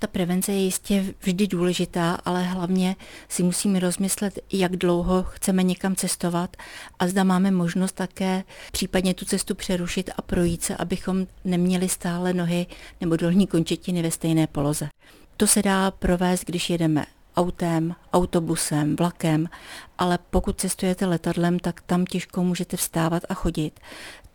Ta prevence je jistě vždy důležitá, ale hlavně si musíme rozmyslet, jak dlouho chceme někam cestovat a zda máme možnost také případně tu cestu přerušit a projít se, abychom neměli stále nohy nebo dolní končetiny ve stejné poloze. To se dá provést, když jedeme autem, autobusem, vlakem, ale pokud cestujete letadlem, tak tam těžko můžete vstávat a chodit.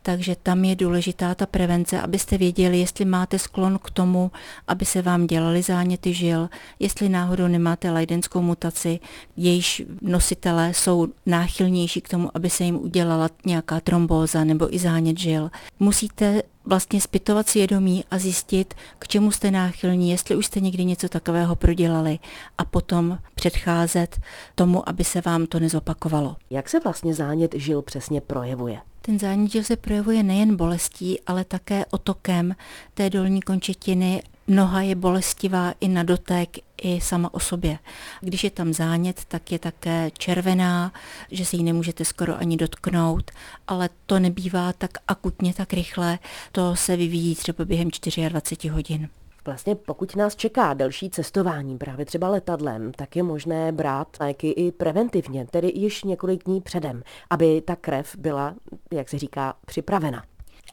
Takže tam je důležitá ta prevence, abyste věděli, jestli máte sklon k tomu, aby se vám dělali záněty žil, jestli náhodou nemáte lajdenskou mutaci, jejíž nositelé jsou náchylnější k tomu, aby se jim udělala nějaká trombóza nebo i zánět žil. Musíte vlastně zpytovat svědomí a zjistit, k čemu jste náchylní, jestli už jste někdy něco takového prodělali a potom předcházet tomu, aby se vám to nezopakovalo. Jak se vlastně zánět žil přesně projevuje? Ten zánět se projevuje nejen bolestí, ale také otokem té dolní končetiny. Noha je bolestivá i na dotek, i sama o sobě. Když je tam zánět, tak je také červená, že se jí nemůžete skoro ani dotknout, ale to nebývá tak akutně, tak rychle. To se vyvíjí třeba během 24 hodin. Vlastně pokud nás čeká delší cestování, právě třeba letadlem, tak je možné brát léky i preventivně, tedy již několik dní předem, aby ta krev byla, jak se říká, připravena.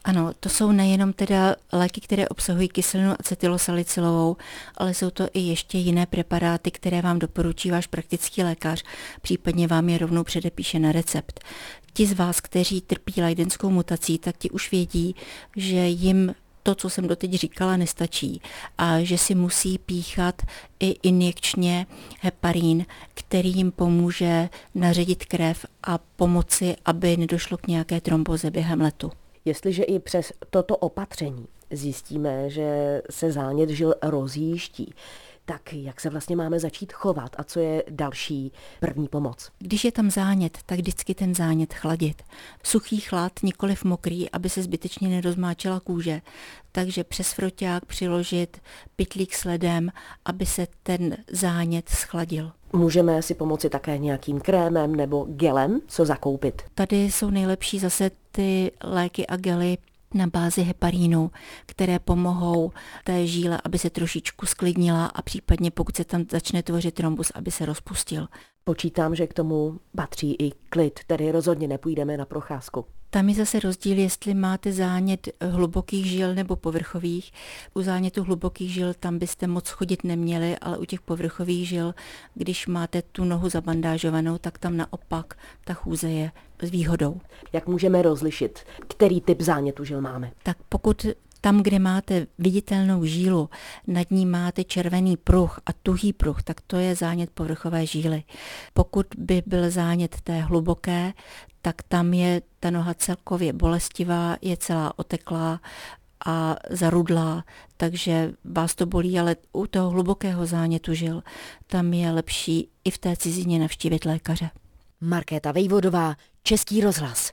Ano, to jsou nejenom teda léky, které obsahují kyselinu acetylosalicylovou, ale jsou to i ještě jiné preparáty, které vám doporučí váš praktický lékař, případně vám je rovnou předepíše na recept. Ti z vás, kteří trpí lajdenskou mutací, tak ti už vědí, že jim to, co jsem doteď říkala, nestačí a že si musí píchat i injekčně heparín, který jim pomůže naředit krev a pomoci, aby nedošlo k nějaké tromboze během letu. Jestliže i přes toto opatření zjistíme, že se zánět žil rozjíždí, tak jak se vlastně máme začít chovat a co je další první pomoc? Když je tam zánět, tak vždycky ten zánět chladit. Suchý chlad, nikoliv mokrý, aby se zbytečně nerozmáčela kůže. Takže přes froťák přiložit pytlík s ledem, aby se ten zánět schladil. Můžeme si pomoci také nějakým krémem nebo gelem, co zakoupit? Tady jsou nejlepší zase ty léky a gely na bázi heparínu, které pomohou té žíle, aby se trošičku sklidnila a případně pokud se tam začne tvořit trombus, aby se rozpustil. Počítám, že k tomu patří i klid, tedy rozhodně nepůjdeme na procházku. Tam je zase rozdíl, jestli máte zánět hlubokých žil nebo povrchových. U zánětu hlubokých žil tam byste moc chodit neměli, ale u těch povrchových žil, když máte tu nohu zabandážovanou, tak tam naopak ta chůze je s výhodou. Jak můžeme rozlišit, který typ zánětu žil máme? Tak pokud tam, kde máte viditelnou žílu, nad ní máte červený pruh a tuhý pruh, tak to je zánět povrchové žíly. Pokud by byl zánět té hluboké, tak tam je ta noha celkově bolestivá, je celá oteklá a zarudlá, takže vás to bolí, ale u toho hlubokého zánětu žil, tam je lepší i v té cizině navštívit lékaře. Markéta Vejvodová, Český rozhlas.